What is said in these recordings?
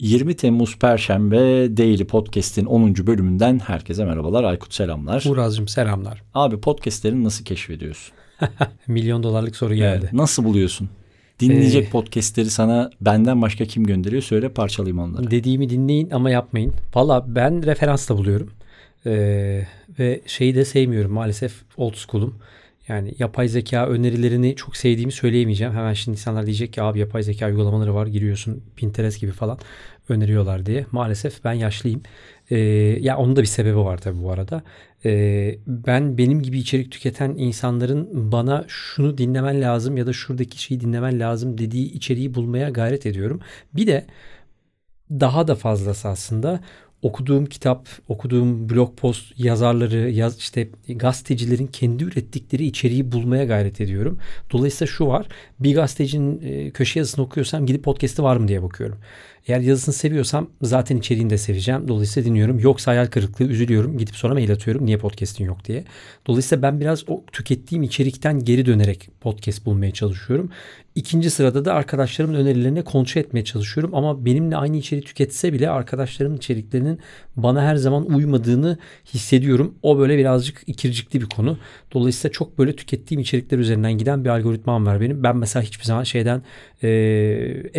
20 Temmuz Perşembe Daily Podcast'in 10. bölümünden herkese merhabalar. Aykut selamlar. Uraz'cığım selamlar. Abi podcastlerini nasıl keşfediyorsun? Milyon dolarlık soru geldi. Evet, nasıl buluyorsun? Dinleyecek ee, podcastleri sana benden başka kim gönderiyor? Söyle parçalayayım onları. Dediğimi dinleyin ama yapmayın. Valla ben referans da buluyorum. Ee, ve şeyi de sevmiyorum maalesef old school'um. Yani yapay zeka önerilerini çok sevdiğimi söyleyemeyeceğim. Hemen şimdi insanlar diyecek ki abi yapay zeka uygulamaları var giriyorsun Pinterest gibi falan öneriyorlar diye. Maalesef ben yaşlıyım. Ee, ya onun da bir sebebi var tabii bu arada. Ee, ben benim gibi içerik tüketen insanların bana şunu dinlemen lazım ya da şuradaki şeyi dinlemen lazım dediği içeriği bulmaya gayret ediyorum. Bir de daha da fazlası aslında okuduğum kitap, okuduğum blog post yazarları, yaz işte gazetecilerin kendi ürettikleri içeriği bulmaya gayret ediyorum. Dolayısıyla şu var. Bir gazetecinin e, köşe yazısını okuyorsam gidip podcast'i var mı diye bakıyorum. Eğer yazısını seviyorsam zaten içeriğini de seveceğim. Dolayısıyla dinliyorum. Yoksa hayal kırıklığı üzülüyorum. Gidip sonra mail atıyorum. Niye podcast'in yok diye. Dolayısıyla ben biraz o tükettiğim içerikten geri dönerek podcast bulmaya çalışıyorum. İkinci sırada da arkadaşlarımın önerilerine kontrol etmeye çalışıyorum. Ama benimle aynı içeriği tüketse bile arkadaşlarımın içeriklerinin bana her zaman uymadığını hissediyorum. O böyle birazcık ikircikli bir konu. Dolayısıyla çok böyle tükettiğim içerikler üzerinden giden bir algoritmam var benim. Ben mesela hiçbir zaman şeyden e,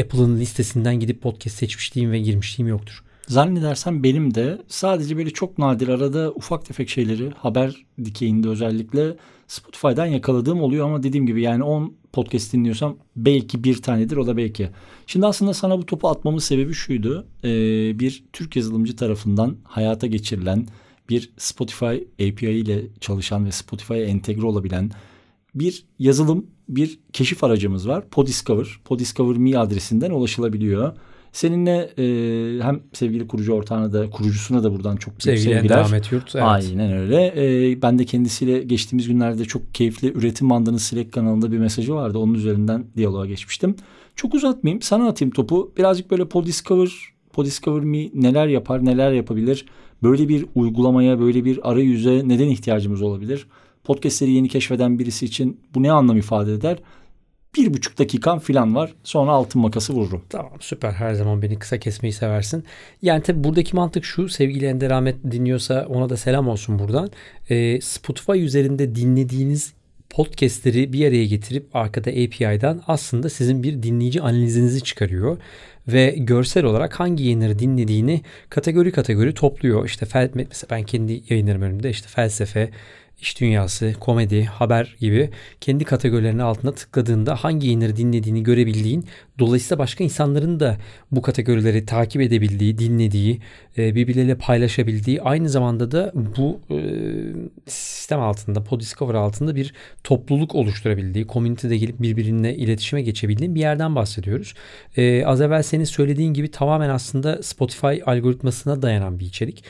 Apple'ın listesinden gidip podcast seçmişliğim ve girmişliğim yoktur. Zannedersem benim de sadece böyle çok nadir arada ufak tefek şeyleri haber dikeyinde özellikle Spotify'dan yakaladığım oluyor ama dediğim gibi yani 10 podcast dinliyorsam belki bir tanedir o da belki. Şimdi aslında sana bu topu atmamın sebebi şuydu. Ee, bir Türk yazılımcı tarafından hayata geçirilen bir Spotify API ile çalışan ve Spotify'a entegre olabilen bir yazılım, bir keşif aracımız var. Podiscover. Podiscover Me adresinden ulaşılabiliyor. Seninle e, hem sevgili kurucu ortağına da kurucusuna da buradan çok Sevgili sevgiler. Ahmet Yurt. Evet. Aynen öyle. E, ben de kendisiyle geçtiğimiz günlerde çok keyifli üretim bandının Slack kanalında bir mesajı vardı. Onun üzerinden diyaloğa geçmiştim. Çok uzatmayayım. Sana atayım topu. Birazcık böyle Podiscover, Podiscover Me neler yapar, neler yapabilir? Böyle bir uygulamaya, böyle bir arayüze neden ihtiyacımız olabilir? Podcastleri yeni keşfeden birisi için bu ne anlam ifade eder? Bir buçuk dakikan falan var. Sonra altın makası vururum. Tamam süper. Her zaman beni kısa kesmeyi seversin. Yani tabi buradaki mantık şu. Sevgili Ender Ahmet dinliyorsa ona da selam olsun buradan. Ee, Spotify üzerinde dinlediğiniz podcastleri bir araya getirip arkada API'den aslında sizin bir dinleyici analizinizi çıkarıyor ve görsel olarak hangi yayınları dinlediğini kategori kategori topluyor. İşte fel, mesela ben kendi yayınlarım önümde işte felsefe, iş dünyası, komedi, haber gibi kendi kategorilerinin altına tıkladığında hangi yayınları dinlediğini görebildiğin, dolayısıyla başka insanların da bu kategorileri takip edebildiği, dinlediği, e, birbirleriyle paylaşabildiği, aynı zamanda da bu e, sistem altında, Podiscover altında bir topluluk oluşturabildiği, komünitede gelip birbirine iletişime geçebildiğin bir yerden bahsediyoruz. E, az evvel senin söylediğin gibi tamamen aslında Spotify algoritmasına dayanan bir içerik.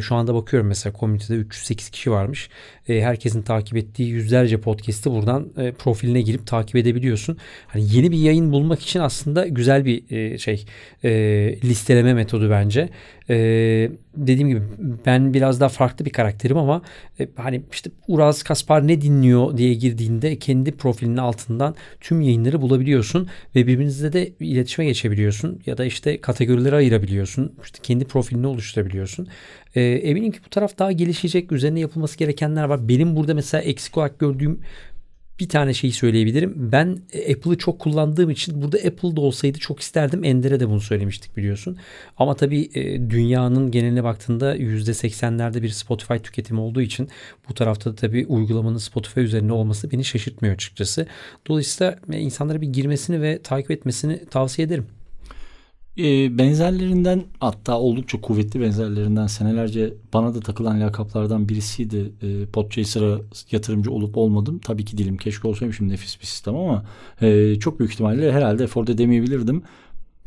Şu anda bakıyorum mesela komünitede 308 kişi varmış e, herkesin takip ettiği yüzlerce podcast'i buradan e, profiline girip takip edebiliyorsun. Hani yeni bir yayın bulmak için aslında güzel bir e, şey listeleme metodu bence. Dediğim gibi ben biraz daha farklı bir karakterim ama hani işte Uraz Kaspar ne dinliyor diye girdiğinde kendi profilinin altından tüm yayınları bulabiliyorsun ve birbirinizle de iletişime geçebiliyorsun ya da işte kategorilere ayırabiliyorsun. İşte kendi profilini oluşturabiliyorsun. Eminim ki bu taraf daha gelişecek. Üzerine yapılması gerekenler var. Benim burada mesela eksik olarak gördüğüm bir tane şeyi söyleyebilirim. Ben e, Apple'ı çok kullandığım için burada Apple'da olsaydı çok isterdim. Ender'e de bunu söylemiştik biliyorsun. Ama tabii e, dünyanın geneline baktığında %80'lerde bir Spotify tüketimi olduğu için bu tarafta da tabii uygulamanın Spotify üzerinde olması beni şaşırtmıyor açıkçası. Dolayısıyla e, insanlara bir girmesini ve takip etmesini tavsiye ederim. E, benzerlerinden hatta oldukça kuvvetli benzerlerinden senelerce bana da takılan lakaplardan birisiydi. E, Podchaser'a yatırımcı olup olmadım. Tabii ki dilim keşke olsaymışım nefis bir sistem ama e, çok büyük ihtimalle herhalde afford edemeyebilirdim.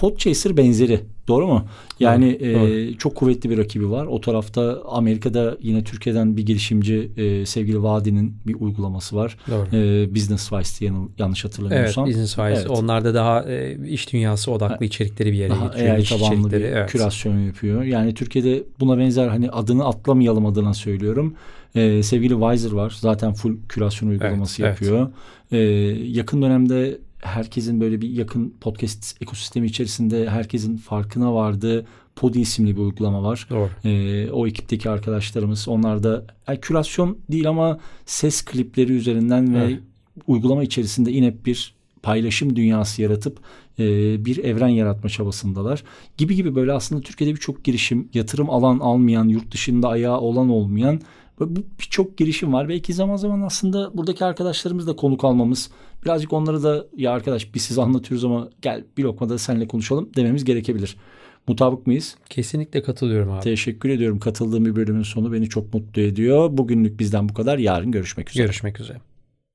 Podchaser benzeri. Doğru mu? Yani doğru, e, doğru. çok kuvvetli bir rakibi var. O tarafta Amerika'da yine Türkiye'den bir girişimci e, sevgili Vadi'nin bir uygulaması var. Doğru. E, Business Wise diye yanlış hatırlamıyorsam. Evet Business Wise. Evet. Onlar da daha e, iş dünyası odaklı içerikleri bir yere daha getiriyor. AI tabanlı bir evet. kürasyon yapıyor. Yani Türkiye'de buna benzer hani adını atlamayalım adına söylüyorum. E, sevgili Wiser var. Zaten full kürasyon uygulaması evet, yapıyor. Evet. E, yakın dönemde herkesin böyle bir yakın podcast ekosistemi içerisinde herkesin farkına vardığı Podi isimli bir uygulama var. Doğru. Ee, o ekipteki arkadaşlarımız onlar da yani kürasyon değil ama ses klipleri üzerinden ve Evet. uygulama içerisinde yine bir paylaşım dünyası yaratıp e, bir evren yaratma çabasındalar. Gibi gibi böyle aslında Türkiye'de birçok girişim, yatırım alan almayan, yurt dışında ayağı olan olmayan bu birçok girişim var. Belki zaman zaman aslında buradaki arkadaşlarımız da konuk almamız, birazcık onları da ya arkadaş biz size anlatıyoruz ama gel bir lokma da seninle konuşalım dememiz gerekebilir. Mutabık mıyız? Kesinlikle katılıyorum abi. Teşekkür ediyorum. Katıldığım bir bölümün sonu beni çok mutlu ediyor. Bugünlük bizden bu kadar. Yarın görüşmek üzere. Görüşmek üzere.